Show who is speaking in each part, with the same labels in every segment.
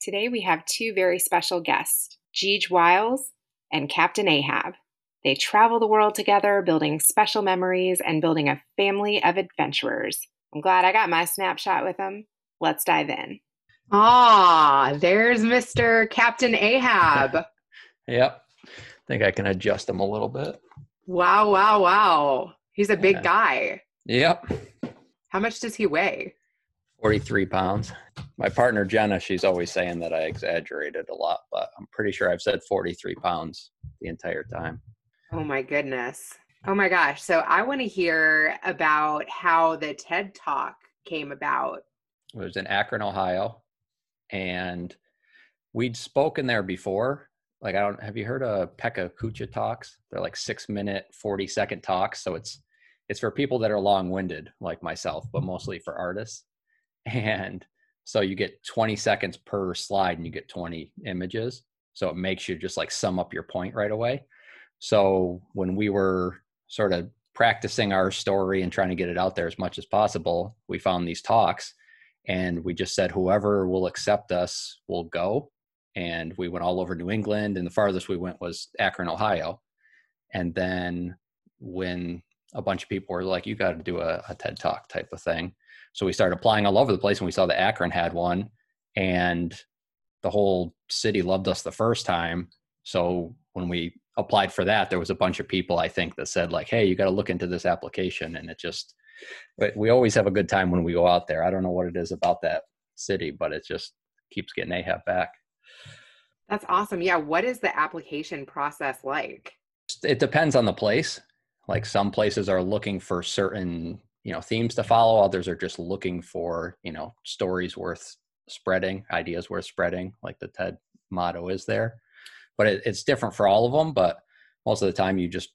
Speaker 1: Today we have two very special guests, Jeej Wiles and Captain Ahab. They travel the world together, building special memories and building a family of adventurers. I'm glad I got my snapshot with them. Let's dive in. Ah, there's Mr. Captain Ahab.
Speaker 2: yep. I think I can adjust him a little bit.
Speaker 3: Wow, wow, wow. He's a big yeah. guy.
Speaker 2: Yep.
Speaker 3: How much does he weigh?
Speaker 2: 43 pounds. My partner Jenna, she's always saying that I exaggerated a lot, but I'm pretty sure I've said 43 pounds the entire time.
Speaker 3: Oh my goodness. Oh my gosh. So I want to hear about how the TED Talk came about.
Speaker 2: It was in Akron, Ohio, and we'd spoken there before. Like I don't have you heard of Pecha Kucha talks? They're like six minute, 40 second talks. So it's it's for people that are long winded like myself, but mostly for artists and so you get 20 seconds per slide and you get 20 images. So it makes you just like sum up your point right away. So when we were sort of practicing our story and trying to get it out there as much as possible we found these talks and we just said whoever will accept us will go. And we went all over new england and the farthest we went was akron ohio. And then when a bunch of people were like you got to do a, a ted talk type of thing so we started applying all over the place and we saw that Akron had one and the whole city loved us the first time. So when we applied for that, there was a bunch of people I think that said like, "Hey, you got to look into this application." And it just But we always have a good time when we go out there. I don't know what it is about that city, but it just keeps getting Ahab back.
Speaker 3: That's awesome. Yeah, what is the application process like?
Speaker 2: It depends on the place. Like some places are looking for certain you know themes to follow others are just looking for you know stories worth spreading ideas worth spreading like the ted motto is there. But it, it's different for all of them but most of the time you just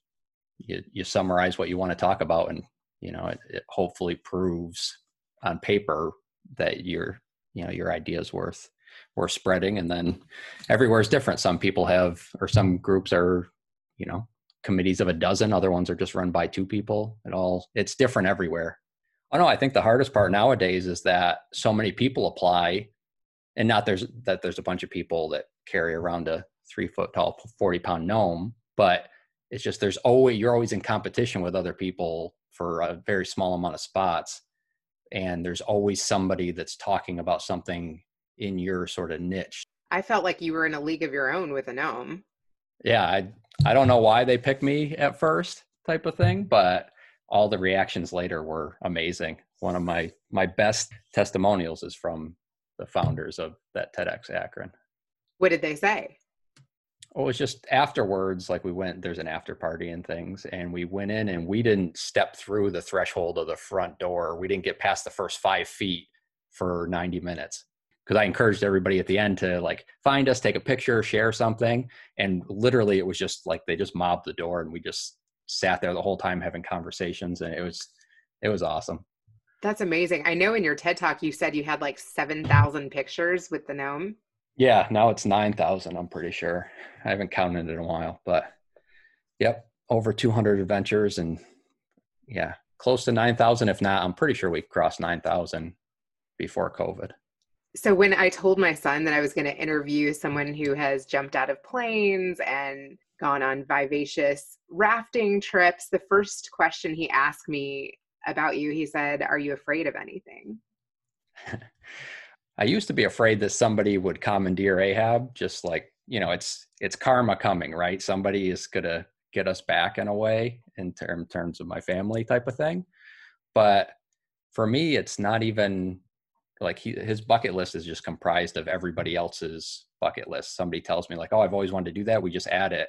Speaker 2: you, you summarize what you want to talk about and you know it, it hopefully proves on paper that your you know your ideas worth worth spreading. And then everywhere is different. Some people have or some groups are you know committees of a dozen other ones are just run by two people. It all it's different everywhere. Oh no i think the hardest part nowadays is that so many people apply and not there's that there's a bunch of people that carry around a three foot tall 40 pound gnome but it's just there's always you're always in competition with other people for a very small amount of spots and there's always somebody that's talking about something in your sort of niche.
Speaker 3: I felt like you were in a league of your own with a gnome.
Speaker 2: Yeah, I I don't know why they picked me at first, type of thing, but all the reactions later were amazing. One of my my best testimonials is from the founders of that TEDx Akron.
Speaker 3: What did they say?
Speaker 2: Oh, it was just afterwards, like we went, there's an after party and things, and we went in and we didn't step through the threshold of the front door. We didn't get past the first five feet for 90 minutes because I encouraged everybody at the end to like find us, take a picture, share something. And literally it was just like they just mobbed the door and we just sat there the whole time having conversations and it was it was awesome.
Speaker 3: That's amazing. I know in your TED talk you said you had like 7,000 pictures with the gnome.
Speaker 2: Yeah, now it's 9,000, I'm pretty sure. I haven't counted in a while, but yep, over 200 adventures and yeah, close to 9,000 if not, I'm pretty sure we've crossed 9,000 before COVID
Speaker 3: so when I told my son that I was going to interview someone who has jumped out of planes and gone on vivacious rafting trips, the first question he asked me about you, he said, "Are you afraid of anything?"
Speaker 2: I used to be afraid that somebody would commandeer Ahab, just like you know, it's it's karma coming, right? Somebody is gonna get us back in a way in term, terms of my family type of thing. But for me, it's not even like he, his bucket list is just comprised of everybody else's bucket list. Somebody tells me like oh i've always wanted to do that. We just add it.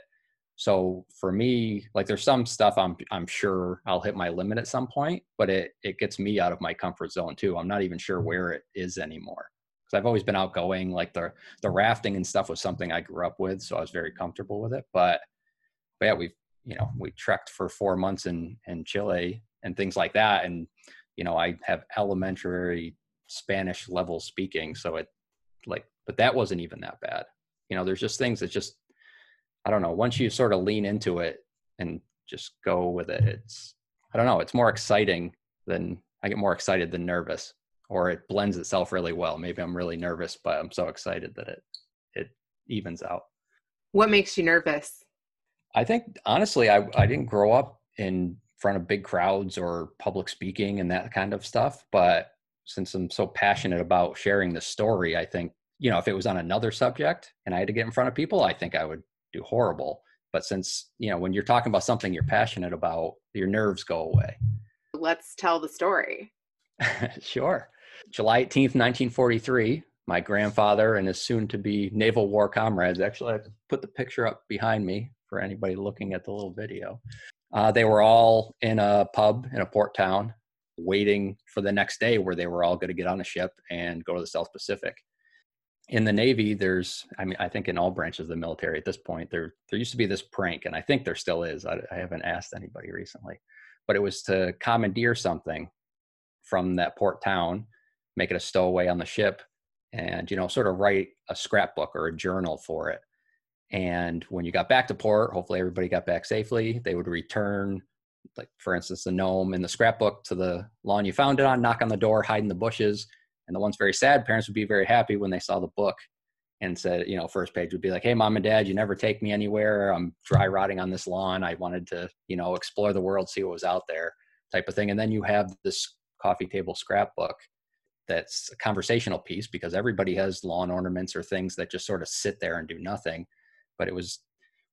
Speaker 2: So for me like there's some stuff i'm i'm sure i'll hit my limit at some point but it it gets me out of my comfort zone too. I'm not even sure mm-hmm. where it is anymore. Because I've always been outgoing. Like the the rafting and stuff was something I grew up with, so I was very comfortable with it. But but yeah, we've you know we trekked for four months in in Chile and things like that, and you know I have elementary Spanish level speaking, so it like but that wasn't even that bad. You know, there's just things that just I don't know. Once you sort of lean into it and just go with it, it's I don't know. It's more exciting than I get more excited than nervous, or it blends itself really well. Maybe I'm really nervous, but I'm so excited that it it evens out.
Speaker 3: What makes you nervous?
Speaker 2: I think honestly, I I didn't grow up in front of big crowds or public speaking and that kind of stuff, but since I'm so passionate about sharing the story, I think you know if it was on another subject and I had to get in front of people, I think I would do horrible. But since you know when you're talking about something you're passionate about, your nerves go away.
Speaker 3: Let's tell the story.
Speaker 2: sure. July 18th, 1943, my grandfather and his soon to be naval war comrades actually, I put the picture up behind me for anybody looking at the little video. Uh, they were all in a pub in a port town waiting for the next day where they were all going to get on a ship and go to the South Pacific. In the Navy, there's, I mean, I think in all branches of the military at this point, there there used to be this prank, and I think there still is. I, I haven't asked anybody recently, but it was to commandeer something from that port town, make it a stowaway on the ship, and you know, sort of write a scrapbook or a journal for it. And when you got back to port, hopefully everybody got back safely. They would return, like for instance, the gnome in the scrapbook to the lawn you found it on, knock on the door, hide in the bushes. And the ones very sad parents would be very happy when they saw the book and said, you know, first page would be like, "Hey, mom and dad, you never take me anywhere. I'm dry rotting on this lawn. I wanted to, you know, explore the world, see what was out there." Type of thing. And then you have this coffee table scrapbook that's a conversational piece because everybody has lawn ornaments or things that just sort of sit there and do nothing. But it was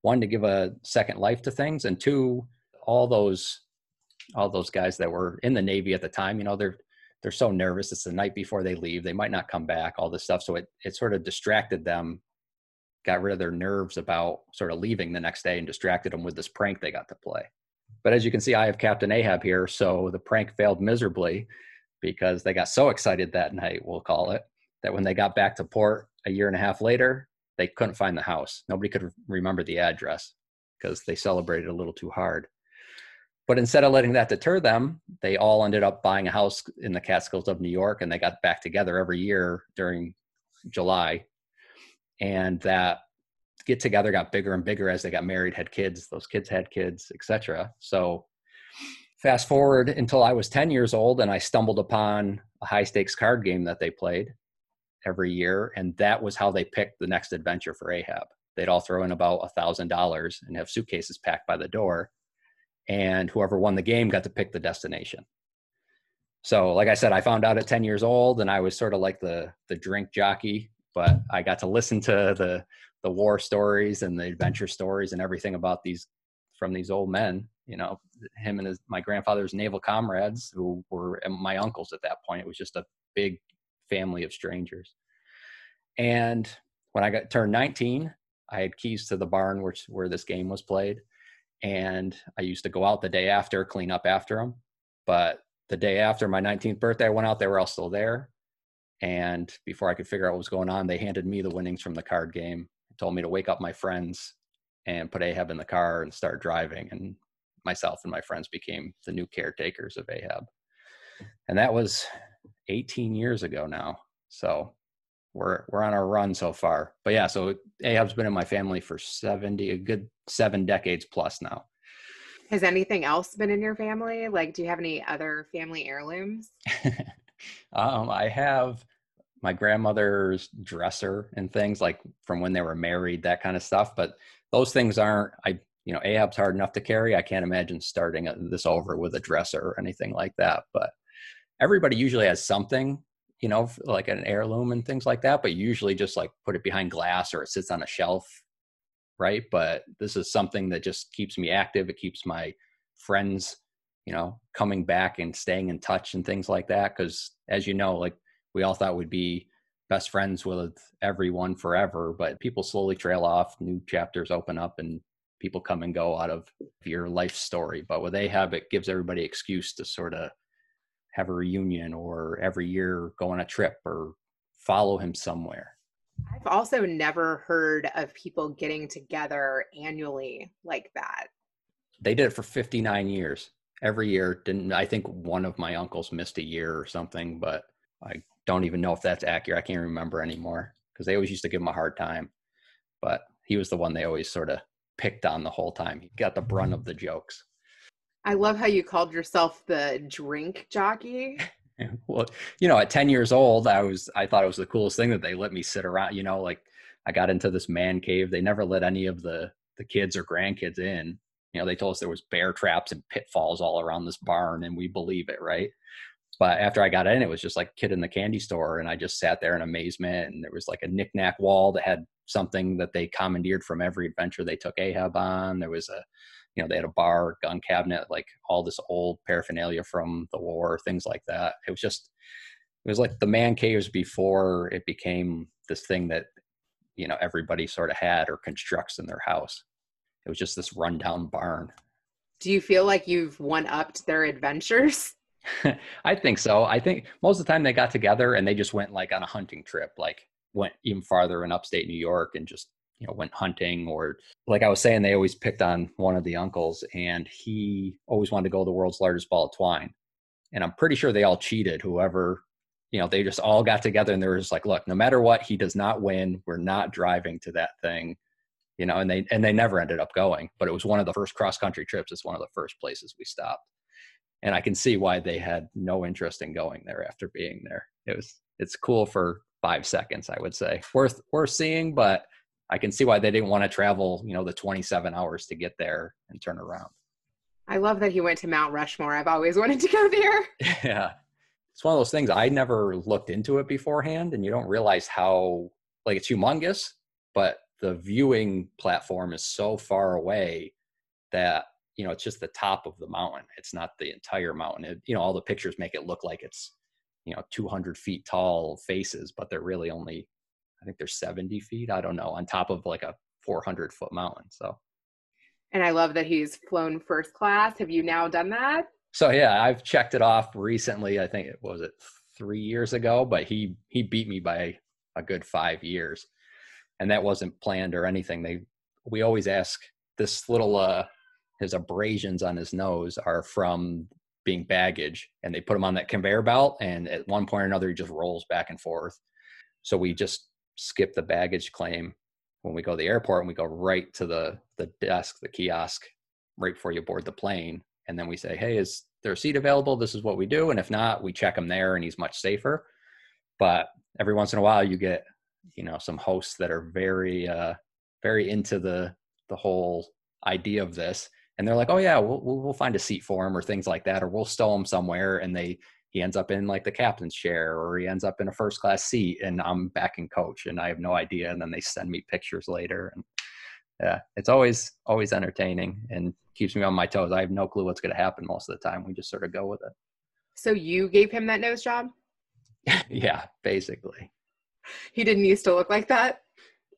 Speaker 2: one to give a second life to things, and two, all those all those guys that were in the Navy at the time, you know, they're they're so nervous. It's the night before they leave. They might not come back. All this stuff. So it it sort of distracted them, got rid of their nerves about sort of leaving the next day, and distracted them with this prank they got to play. But as you can see, I have Captain Ahab here. So the prank failed miserably because they got so excited that night, we'll call it, that when they got back to port a year and a half later, they couldn't find the house. Nobody could remember the address because they celebrated a little too hard. But instead of letting that deter them, they all ended up buying a house in the Catskills of New York and they got back together every year during July. And that get together got bigger and bigger as they got married, had kids, those kids had kids, etc. So fast forward until I was 10 years old and I stumbled upon a high stakes card game that they played every year. And that was how they picked the next adventure for Ahab. They'd all throw in about a thousand dollars and have suitcases packed by the door. And whoever won the game got to pick the destination. So, like I said, I found out at 10 years old and I was sort of like the the drink jockey, but I got to listen to the the war stories and the adventure stories and everything about these from these old men you know him and his my grandfather's naval comrades who were my uncles at that point. It was just a big family of strangers. And when i got turned 19 i had keys to the barn which where this game was played and i used to go out the day after clean up after them but the day after my 19th birthday i went out they were all still there and before i could figure out what was going on they handed me the winnings from the card game told me to wake up my friends and put Ahab in the car and start driving. And myself and my friends became the new caretakers of Ahab. And that was 18 years ago now. So we're we're on our run so far. But yeah, so Ahab's been in my family for 70, a good seven decades plus now.
Speaker 3: Has anything else been in your family? Like, do you have any other family heirlooms?
Speaker 2: um, I have my grandmother's dresser and things like from when they were married, that kind of stuff. But those things aren't, I, you know, Ahab's hard enough to carry. I can't imagine starting this over with a dresser or anything like that. But everybody usually has something, you know, like an heirloom and things like that. But usually just like put it behind glass or it sits on a shelf, right? But this is something that just keeps me active. It keeps my friends, you know, coming back and staying in touch and things like that. Because as you know, like we all thought we'd be best friends with everyone forever, but people slowly trail off, new chapters open up, and people come and go out of your life story. But with Ahab, it gives everybody excuse to sort of have a reunion or every year go on a trip or follow him somewhere.
Speaker 3: I've also never heard of people getting together annually like that.
Speaker 2: They did it for 59 years. Every year. Didn't I think one of my uncles missed a year or something, but I don't even know if that's accurate. I can't remember anymore because they always used to give him a hard time. But he was the one they always sort of picked on the whole time. He got the brunt of the jokes.
Speaker 3: I love how you called yourself the drink jockey.
Speaker 2: well, you know, at 10 years old, I was I thought it was the coolest thing that they let me sit around, you know, like I got into this man cave. They never let any of the the kids or grandkids in. You know, they told us there was bear traps and pitfalls all around this barn and we believe it, right? But after I got in, it was just like kid in the candy store and I just sat there in amazement and there was like a knickknack wall that had something that they commandeered from every adventure they took Ahab on. There was a you know they had a bar gun cabinet like all this old paraphernalia from the war things like that. It was just it was like the man caves before it became this thing that you know everybody sort of had or constructs in their house. It was just this rundown barn.
Speaker 3: Do you feel like you've one upped their adventures?
Speaker 2: I think so. I think most of the time they got together and they just went like on a hunting trip like went even farther in upstate new york and just you know went hunting or like i was saying they always picked on one of the uncles and he always wanted to go to the world's largest ball of twine. And i'm pretty sure they all cheated whoever you know they just all got together and they were just like look no matter what he does not win. We're not driving to that thing you know and they and they never ended up going but it was one of the first cross country trips. It's one of the first places we stopped. And i can see why they had no interest in going there after being there. It was it's cool for five seconds i would say. Worth worth seeing but I can see why they didn't want to travel, you know, the 27 hours to get there and turn around.
Speaker 3: I love that he went to Mount Rushmore. I've always wanted to go there.
Speaker 2: Yeah. It's one of those things I never looked into it beforehand and you don't realize how like it's humongous, but the viewing platform is so far away that you know it's just the top of the mountain it's not the entire mountain it, you know all the pictures make it look like it's you know 200 feet tall faces but they're really only I think they're 70 feet. I don't know, on top of like a 400 foot mountain. So,
Speaker 3: and I love that he's flown first class. Have you now done that?
Speaker 2: So yeah, I've checked it off recently. I think it was it three years ago, but he he beat me by a good five years, and that wasn't planned or anything. They we always ask this little uh his abrasions on his nose are from being baggage, and they put him on that conveyor belt, and at one point or another he just rolls back and forth. So we just skip the baggage claim when we go to the airport and we go right to the the desk, the kiosk, right before you board the plane, and then we say, "Hey, is there a seat available? This is what we do." And if not, we check him there, and he's much safer. But every once in a while, you get you know some hosts that are very uh, very into the the whole idea of this, and they're like, "Oh yeah, we'll we'll find a seat for him," or things like that, or we'll stow him somewhere, and they he ends up in like the captain's chair or he ends up in a first class seat and I'm back in coach and I have no idea. And then they send me pictures later. And yeah, it's always, always entertaining and keeps me on my toes. I have no clue what's going to happen most of the time. We just sort of go with it.
Speaker 3: So you gave him that nose job?
Speaker 2: yeah, basically.
Speaker 3: He didn't used to look like that?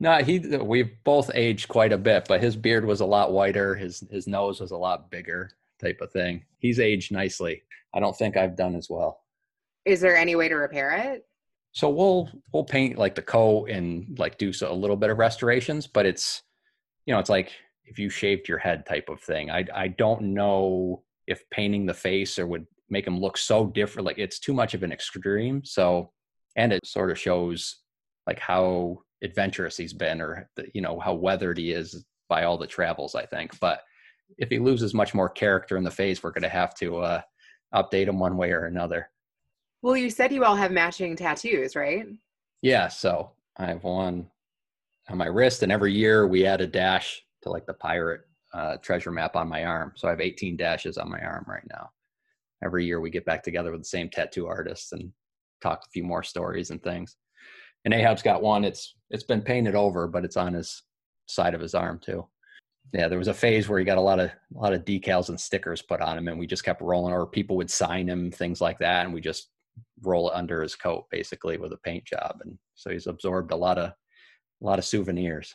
Speaker 2: No, he we've both aged quite a bit, but his beard was a lot whiter, his his nose was a lot bigger type of thing. He's aged nicely. I don't think I've done as well.
Speaker 3: Is there any way to repair it?
Speaker 2: So we'll we'll paint like the coat and like do so a little bit of restorations, but it's you know it's like if you shaved your head type of thing. I I don't know if painting the face or would make him look so different. Like it's too much of an extreme. So and it sort of shows like how adventurous he's been or you know how weathered he is by all the travels. I think, but if he loses much more character in the face, we're going to have to uh, update him one way or another.
Speaker 3: Well, you said you all have matching tattoos, right?
Speaker 2: Yeah. So I have one on my wrist, and every year we add a dash to like the pirate uh, treasure map on my arm. So I have 18 dashes on my arm right now. Every year we get back together with the same tattoo artists and talk a few more stories and things. And Ahab's got one. It's it's been painted over, but it's on his side of his arm too yeah, there was a phase where he got a lot of a lot of decals and stickers put on him, and we just kept rolling, or people would sign him, things like that, and we just roll it under his coat basically with a paint job, and so he's absorbed a lot of a lot of souvenirs.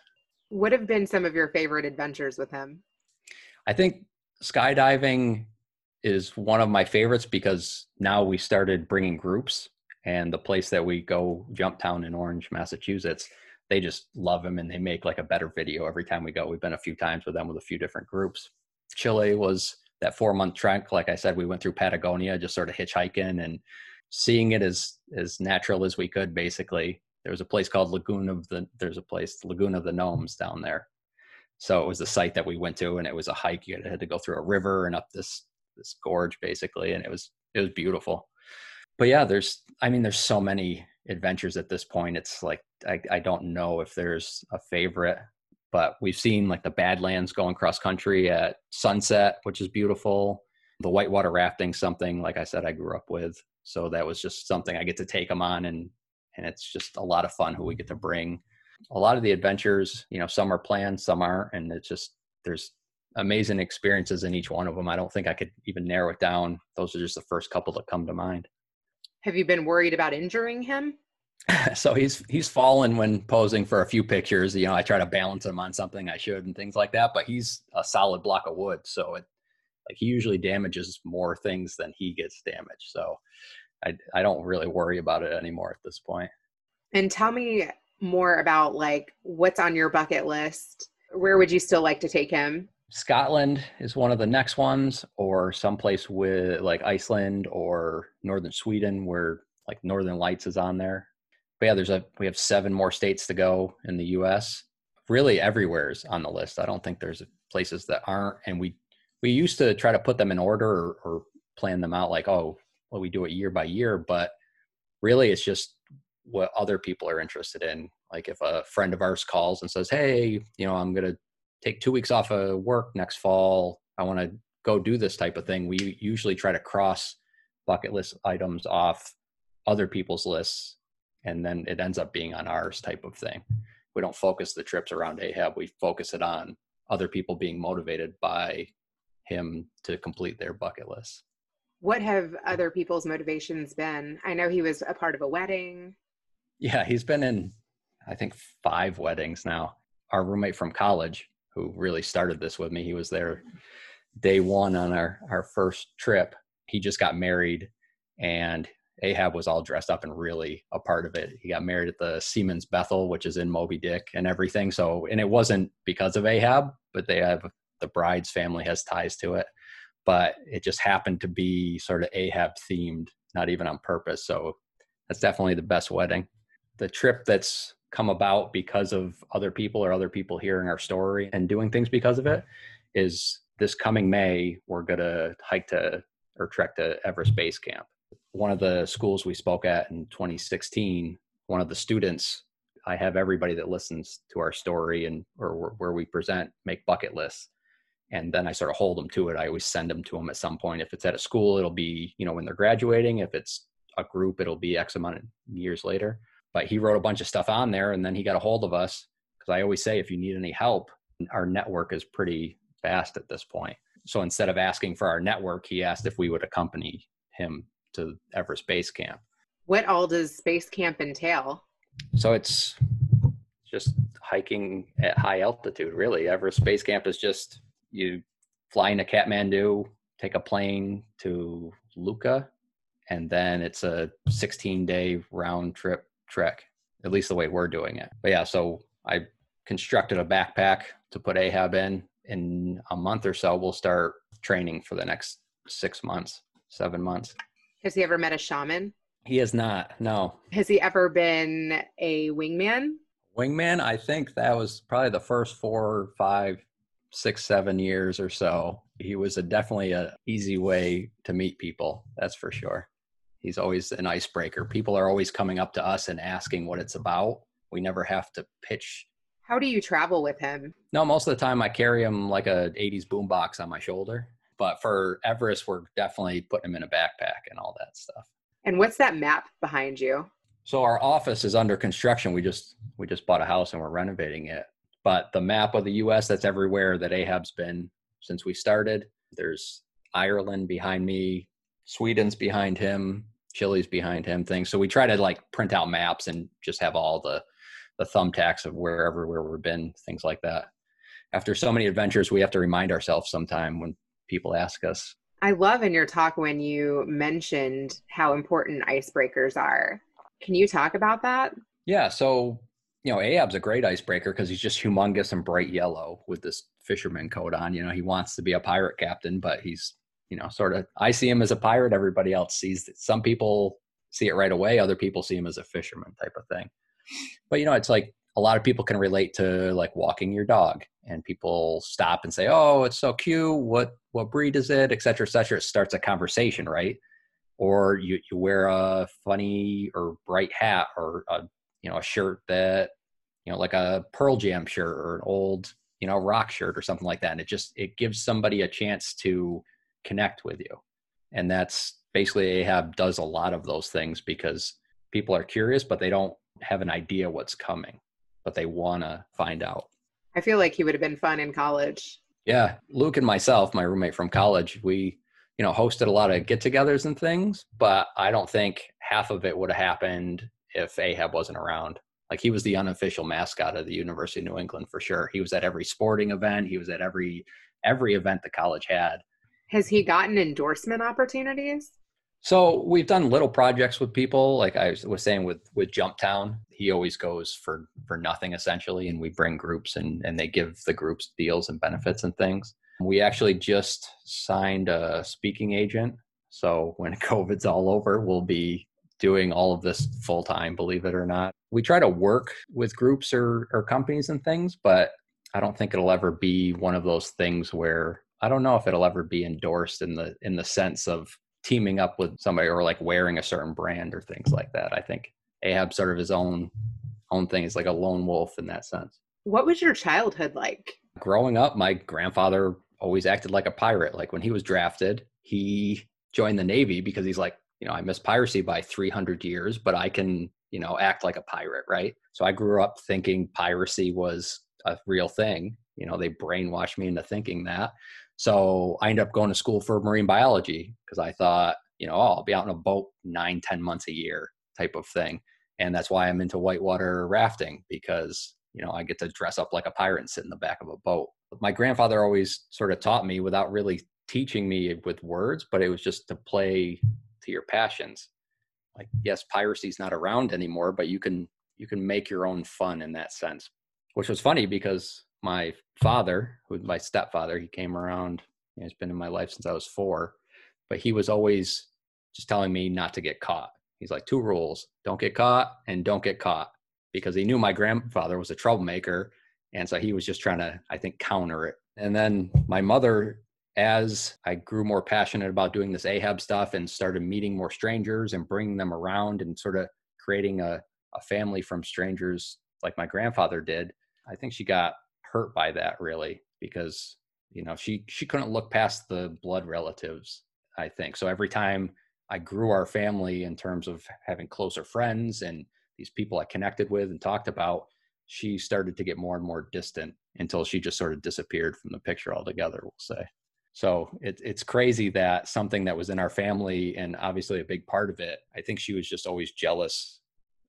Speaker 3: What have been some of your favorite adventures with him?
Speaker 2: I think skydiving is one of my favorites because now we started bringing groups and the place that we go, Jumptown in Orange, Massachusetts, they just love him and they make like a better video every time we go. We've been a few times with them with a few different groups. Chile was that four month trek. Like I said, we went through Patagonia, just sort of hitchhiking and seeing it as as natural as we could. Basically, there was a place called Lagoon of the. There's a place Lagoon of the Gnomes down there. So it was the site that we went to, and it was a hike. You had to go through a river and up this this gorge, basically, and it was it was beautiful. But yeah, there's I mean, there's so many adventures at this point. It's like I, I don't know if there's a favorite, but we've seen like the Badlands going cross country at sunset, which is beautiful. The whitewater rafting, something like I said, I grew up with. So that was just something I get to take them on, and and it's just a lot of fun who we get to bring. A lot of the adventures, you know, some are planned, some aren't, and it's just there's amazing experiences in each one of them. I don't think I could even narrow it down. Those are just the first couple that come to mind.
Speaker 3: Have you been worried about injuring him?
Speaker 2: so he's he's fallen when posing for a few pictures. You know, I try to balance him on something I should and things like that. But he's a solid block of wood, so it like he usually damages more things than he gets damaged. So I I don't really worry about it anymore at this point.
Speaker 3: And tell me more about like what's on your bucket list. Where would you still like to take him?
Speaker 2: Scotland is one of the next ones, or someplace with like Iceland or northern Sweden, where like Northern Lights is on there. But yeah, there's a we have seven more states to go in the U.S. Really, everywhere is on the list. I don't think there's places that aren't. And we we used to try to put them in order or, or plan them out like, oh, well, we do it year by year. But really, it's just what other people are interested in. Like if a friend of ours calls and says, "Hey, you know, I'm gonna take two weeks off of work next fall. I want to go do this type of thing. We usually try to cross bucket list items off other people's lists, and then it ends up being on ours type of thing. We don't focus the trips around Ahab. We focus it on other people being motivated by him to complete their bucket list.
Speaker 3: What have other people's motivations been? I know he was a part of a wedding.
Speaker 2: Yeah, he's been in, I think, five weddings now. Our roommate from college, who really started this with me. He was there day one on our, our first trip. He just got married and Ahab was all dressed up and really a part of it. He got married at the Seamen's Bethel, which is in Moby Dick and everything. So, and it wasn't because of Ahab, but they have the bride's family has ties to it. But it just happened to be sort of Ahab themed, not even on purpose. So that's definitely the best wedding. The trip that's come about because of other people or other people hearing our story and doing things because of it is this coming May, we're going to hike to or trek to Everest Base Camp. One of the schools we spoke at in 2016, one of the students, I have everybody that listens to our story and or where we present make bucket lists. And then I sort of hold them to it. I always send them to them at some point. If it's at a school, it'll be, you know, when they're graduating. If it's a group, it'll be X amount of years later but he wrote a bunch of stuff on there and then he got a hold of us because i always say if you need any help our network is pretty vast at this point. So instead of asking for our network he asked if we would accompany him to everest base camp.
Speaker 3: What all does base camp entail?
Speaker 2: So it's just hiking at high altitude really. Everest base camp is just you fly into kathmandu take a plane to Lukla and then it's a 16 day round trip trek, at least the way we're doing it. But yeah, so I constructed a backpack to put Ahab in. In a month or so, we'll start training for the next six months, seven months.
Speaker 3: Has he ever met a shaman?
Speaker 2: He has not, no.
Speaker 3: Has he ever been a wingman?
Speaker 2: Wingman, I think that was probably the first four, five, six, seven years or so. He was a, definitely a easy way to meet people. That's for sure. He's always an icebreaker. People are always coming up to us and asking what it's about. We never have to pitch.
Speaker 3: How do you travel with him?
Speaker 2: No, most of the time I carry him like a 80s boombox on my shoulder. But for Everest, we're definitely putting him in a backpack and all that stuff.
Speaker 3: And what's that map behind you?
Speaker 2: So our office is under construction. We just we just bought a house and we're renovating it. But the map of the US that's everywhere that Ahab's been since we started. There's Ireland behind me, Sweden's behind him, Chile's behind him things. So we try to like print out maps and just have all the the thumbtacks of wherever where we've been, things like that. After so many adventures, we have to remind ourselves sometime when people ask us
Speaker 3: I love in your talk when you mentioned how important icebreakers are. Can you talk about that?
Speaker 2: Yeah. So, you know, Ahab's a great icebreaker because he's just humongous and bright yellow with this fisherman coat on. You know, he wants to be a pirate captain, but he's, you know, sort of, I see him as a pirate. Everybody else sees it. Some people see it right away. Other people see him as a fisherman type of thing. But, you know, it's like a lot of people can relate to like walking your dog and people stop and say, Oh, it's so cute. What, what breed is it? Et cetera, et cetera. It starts a conversation, right? Or you, you wear a funny or bright hat or a, you know, a shirt that, you know, like a Pearl Jam shirt or an old you know rock shirt or something like that and it just it gives somebody a chance to connect with you and that's basically ahab does a lot of those things because people are curious but they don't have an idea what's coming but they want to find out
Speaker 3: i feel like he would have been fun in college
Speaker 2: yeah luke and myself my roommate from college we you know hosted a lot of get-togethers and things but i don't think half of it would have happened if ahab wasn't around like he was the unofficial mascot of the University of New England for sure. He was at every sporting event. He was at every every event the college had.
Speaker 3: Has he gotten endorsement opportunities?
Speaker 2: So we've done little projects with people. Like I was saying with with Jumptown, he always goes for for nothing essentially, and we bring groups and and they give the groups deals and benefits and things. We actually just signed a speaking agent. So when COVID's all over, we'll be doing all of this full time, believe it or not. We try to work with groups or, or companies and things, but I don't think it'll ever be one of those things where I don't know if it'll ever be endorsed in the in the sense of teaming up with somebody or like wearing a certain brand or things like that. I think Ahab sort of his own own thing. He's like a lone wolf in that sense.
Speaker 3: What was your childhood like?
Speaker 2: Growing up, my grandfather always acted like a pirate. Like when he was drafted, he joined the Navy because he's like, you know, I miss piracy by 300 years, but I can, you know, act like a pirate, right? So I grew up thinking piracy was a real thing. You know, they brainwashed me into thinking that. So I ended up going to school for marine biology because I thought, you know, oh, I'll be out in a boat nine, ten months a year type of thing. And that's why I'm into whitewater rafting because, you know, I get to dress up like a pirate and sit in the back of a boat. My grandfather always sort of taught me without really teaching me with words, but it was just to play to your passions like yes piracy's not around anymore but you can you can make your own fun in that sense which was funny because my father who my stepfather he came around you know, he's been in my life since i was four but he was always just telling me not to get caught. He's like two rules don't get caught and don't get caught because he knew my grandfather was a troublemaker and so he was just trying to i think counter it. And then my mother as I grew more passionate about doing this Ahab stuff and started meeting more strangers and bringing them around and sort of creating a, a family from strangers like my grandfather did, I think she got hurt by that really because you know she she couldn't look past the blood relatives i think so every time i grew our family in terms of having closer friends and these people i connected with and talked about she started to get more and more distant until she just sort of disappeared from the picture altogether we'll say so it, it's crazy that something that was in our family and obviously a big part of it, I think she was just always jealous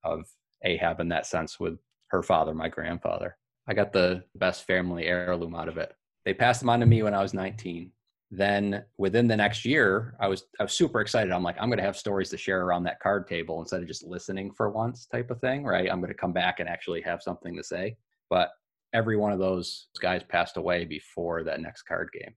Speaker 2: of Ahab in that sense with her father, my grandfather. I got the best family heirloom out of it. They passed them on to me when I was 19. Then within the next year, I was I was super excited. I'm like, I'm gonna have stories to share around that card table instead of just listening for once type of thing, right? I'm gonna come back and actually have something to say. But every one of those guys passed away before that next card game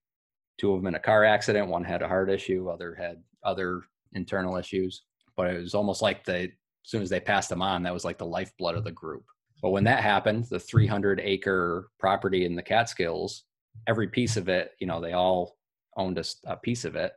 Speaker 2: two of them in a car accident. One had a heart issue, other had other internal issues. But it was almost like they, as soon as they passed them on, that was like the lifeblood of the group. But when that happened, the 300 acre property in the Catskills, every piece of it, you know, they all owned a, a piece of it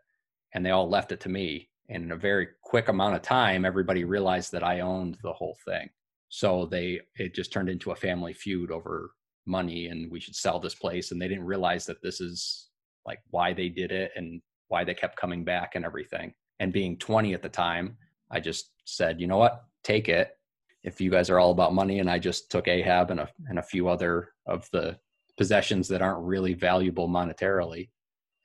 Speaker 2: and they all left it to me. And in a very quick amount of time, everybody realized that I owned the whole thing. So they, it just turned into a family feud over money and we should sell this place. And they didn't realize that this is like why they did it and why they kept coming back and everything. And being 20 at the time, I just said, you know what, take it. If you guys are all about money, and I just took Ahab and a, and a few other of the possessions that aren't really valuable monetarily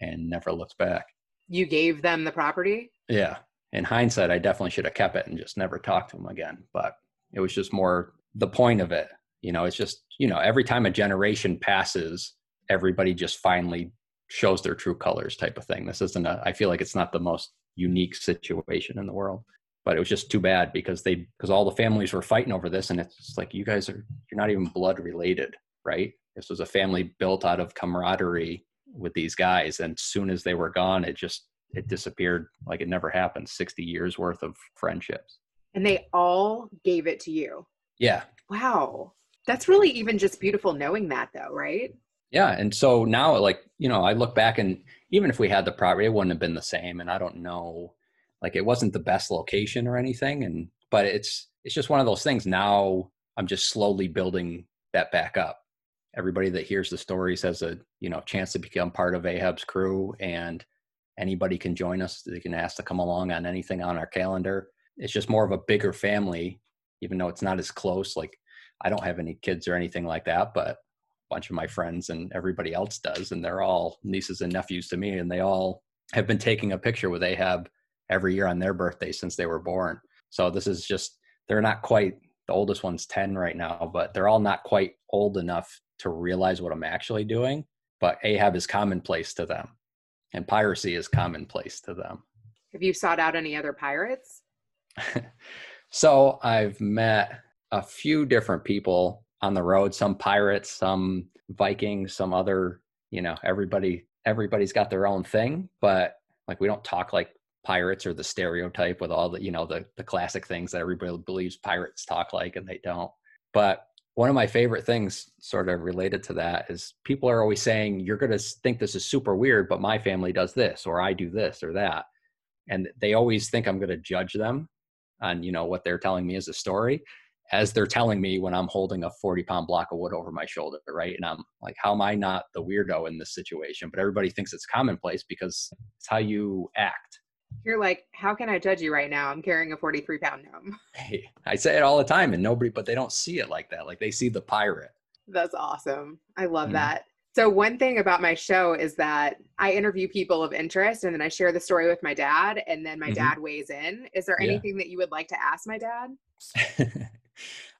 Speaker 2: and never looked back.
Speaker 3: You gave them the property?
Speaker 2: Yeah. In hindsight, I definitely should have kept it and just never talked to them again. But it was just more the point of it. You know, it's just, you know, every time a generation passes, everybody just finally shows their true colors type of thing. This isn't a I feel like it's not the most unique situation in the world. But it was just too bad because they because all the families were fighting over this and it's like you guys are you're not even blood related, right? This was a family built out of camaraderie with these guys and as soon as they were gone it just it disappeared like it never happened 60 years worth of friendships.
Speaker 3: And they all gave it to you?
Speaker 2: Yeah.
Speaker 3: Wow. That's really even just beautiful knowing that though right?
Speaker 2: Yeah and so now like you know i look back and even if we had the property it wouldn't have been the same and i don't know like it wasn't the best location or anything and but it's it's just one of those things now i'm just slowly building that back up. Everybody that hears the stories has a you know chance to become part of ahab's crew and anybody can join us they can ask to come along on anything on our calendar. It's just more of a bigger family even though it's not as close like i don't have any kids or anything like that but a bunch of my friends and everybody else does and they're all nieces and nephews to me and they all have been taking a picture with ahab every year on their birthday since they were born so this is just they're not quite the oldest one's 10 right now but they're all not quite old enough to realize what I'm actually doing. But Ahab is commonplace to them, and piracy is commonplace to them.
Speaker 3: Have you sought out any other pirates?
Speaker 2: so I've met a few different people on the road, some pirates, some Vikings, some other, you know, everybody everybody's got their own thing, but like we don't talk like pirates or the stereotype with all the, you know, the the classic things that everybody believes pirates talk like and they don't. But one of my favorite things sort of related to that is people are always saying you're going to think this is super weird but my family does this or i do this or that. And they always think i'm going to judge them on you know what they're telling me as a story as they're telling me when i'm holding a 40 pound block of wood over my shoulder right? And i'm like how am i not the weirdo in this situation? But everybody thinks it's commonplace because it's how you act
Speaker 3: you're like, how can I judge you right now? I'm carrying a 43 pound gnome.
Speaker 2: Hey, I say it all the time, and nobody, but they don't see it like that. Like they see the pirate.
Speaker 3: That's awesome. I love mm-hmm. that. So, one thing about my show is that I interview people of interest and then I share the story with my dad, and then my mm-hmm. dad weighs in. Is there yeah. anything that you would like to ask my dad?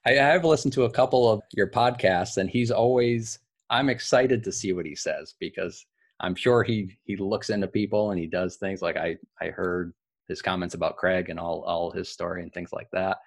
Speaker 2: I have listened to a couple of your podcasts, and he's always, I'm excited to see what he says because I'm sure he he looks into people and he does things like I I heard his comments about Craig and all all his story and things like that.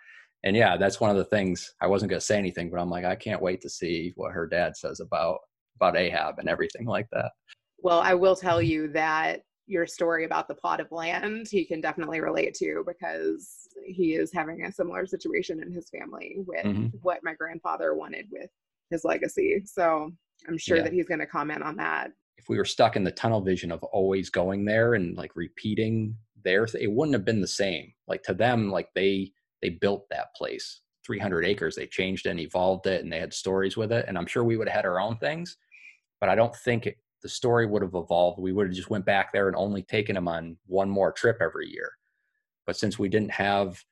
Speaker 2: And yeah, that's one of the things I wasn't going to say anything, but I'm like I can't wait to see what her dad says about about Ahab and everything like that.
Speaker 3: Well, I will tell you that your story about the plot of land he can definitely relate to because he is having a similar situation in his family with mm-hmm. what my grandfather wanted with his legacy. So I'm sure yeah. that he's going to comment on that
Speaker 2: if we were stuck in the tunnel vision of always going there and like repeating there it wouldn't have been the same. Like to them like they they built that place. 300 acres they changed and evolved it and they had stories with it and i'm sure we would have had our own things but i don't think it, the story would have evolved. We would have just went back there and only taken them on one more trip every year. But since we didn't have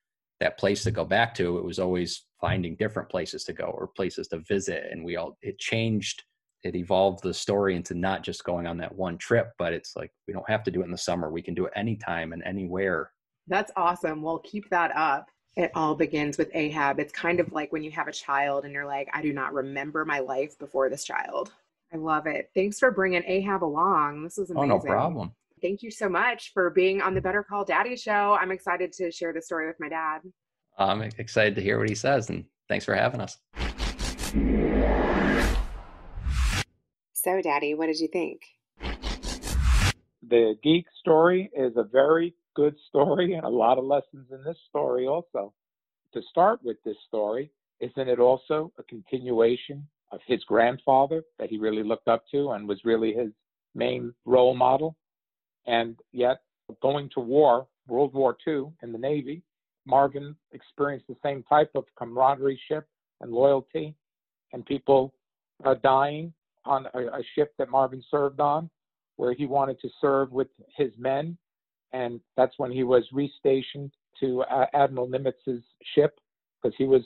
Speaker 2: that place to go back to it was always finding different places to go or places to visit and we all it changed it evolved the story into not just going on that one trip, but it's like we don't have to do it in the summer. We can do it anytime and anywhere.
Speaker 3: That's awesome. Well, keep that up. It all begins with Ahab. It's kind of like when you have a child and you're like, I do not remember my life before this child. I love it. Thanks for bringing Ahab along. This is amazing.
Speaker 2: Oh, no problem.
Speaker 3: Thank you so much for being on the Better Call Daddy show. I'm excited to share the story with my dad.
Speaker 2: I'm excited to hear what he says, and thanks for having us.
Speaker 1: So, Daddy, what did you think?
Speaker 4: The geek story is a very good story and a lot of lessons in this story also. To start with this story, isn't it also a continuation of his grandfather that he really looked up to and was really his main role model? And yet, going to war, World War II in the Navy, Marvin experienced the same type of camaraderie ship and loyalty, and people uh, dying on a, a ship that Marvin served on, where he wanted to serve with his men, and that's when he was restationed to uh, Admiral Nimitz's ship because he was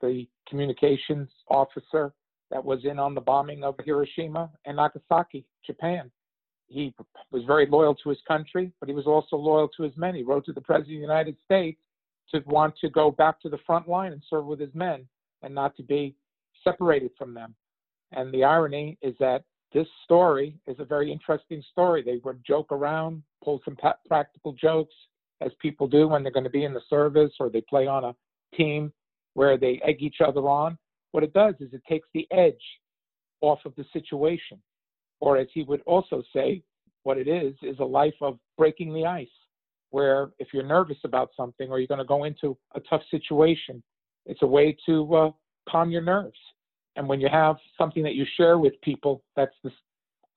Speaker 4: the communications officer that was in on the bombing of Hiroshima and Nagasaki, Japan. He was very loyal to his country, but he was also loyal to his men. He wrote to the President of the United States to want to go back to the front line and serve with his men and not to be separated from them. And the irony is that this story is a very interesting story. They would joke around, pull some pa- practical jokes, as people do when they're going to be in the service or they play on a team where they egg each other on. What it does is it takes the edge off of the situation. Or as he would also say, what it is, is a life of breaking the ice, where if you're nervous about something or you're going to go into a tough situation, it's a way to uh, calm your nerves. And when you have something that you share with people that's this,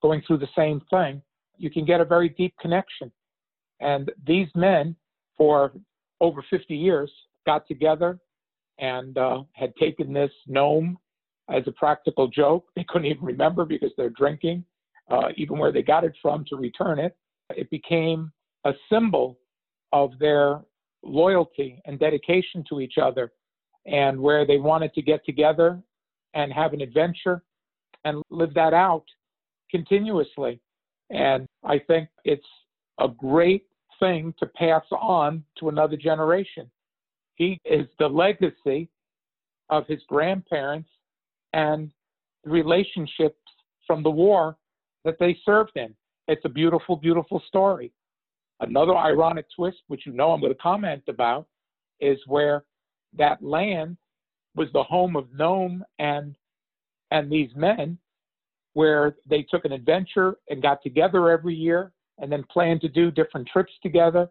Speaker 4: going through the same thing, you can get a very deep connection. And these men, for over 50 years, got together and uh, had taken this gnome as a practical joke. They couldn't even remember because they're drinking, uh, even where they got it from to return it. It became a symbol of their loyalty and dedication to each other and where they wanted to get together and have an adventure and live that out continuously. And I think it's a great thing to pass on to another generation. He is the legacy of his grandparents and the relationships from the war that they served in. It's a beautiful, beautiful story. Another ironic twist, which you know I'm going to comment about, is where that land was the home of gnome and and these men, where they took an adventure and got together every year and then planned to do different trips together.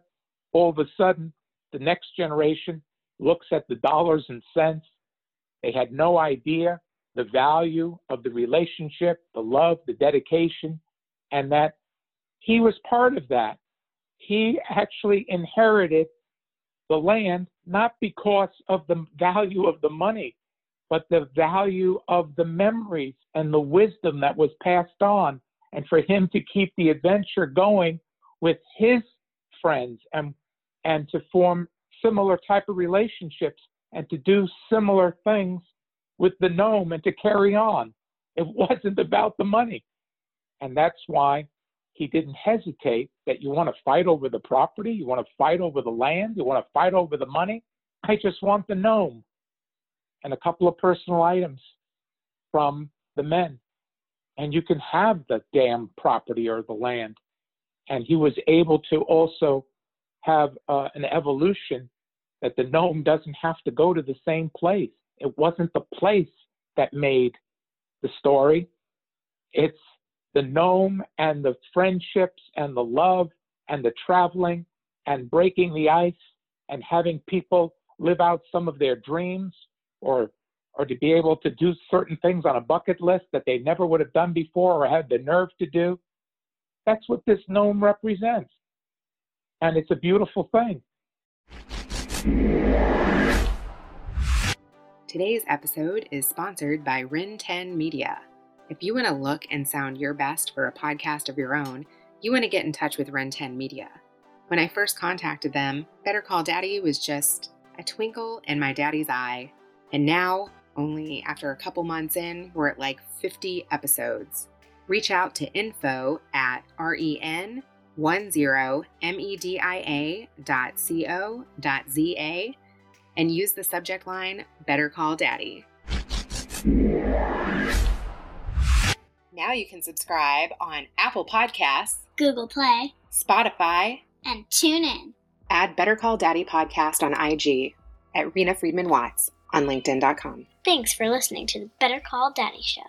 Speaker 4: All of a sudden, the next generation looks at the dollars and cents. They had no idea the value of the relationship, the love, the dedication, and that he was part of that. He actually inherited the land not because of the value of the money, but the value of the memories and the wisdom that was passed on and for him to keep the adventure going with his friends and and to form similar type of relationships and to do similar things with the gnome and to carry on. It wasn't about the money. And that's why he didn't hesitate that you want to fight over the property, you want to fight over the land, you want to fight over the money. I just want the gnome and a couple of personal items from the men and you can have the damn property or the land. And he was able to also have uh, an evolution that the gnome doesn't have to go to the same place. It wasn't the place that made the story. It's the gnome and the friendships and the love and the traveling and breaking the ice and having people live out some of their dreams or or to be able to do certain things on a bucket list that they never would have done before or had the nerve to do. That's what this gnome represents. And it's a beautiful thing.
Speaker 3: Today's episode is sponsored by Ren 10 Media. If you want to look and sound your best for a podcast of your own, you want to get in touch with Ren 10 Media. When I first contacted them, Better Call Daddy was just a twinkle in my daddy's eye. And now only after a couple months in, we're at like 50 episodes. Reach out to info at ren10media dot co dot za and use the subject line Better Call Daddy. Now you can subscribe on Apple Podcasts,
Speaker 5: Google Play,
Speaker 3: Spotify,
Speaker 5: and tune in.
Speaker 3: Add Better Call Daddy podcast on IG at Rena Friedman Watts on LinkedIn.com.
Speaker 5: Thanks for listening to the Better Call Daddy Show.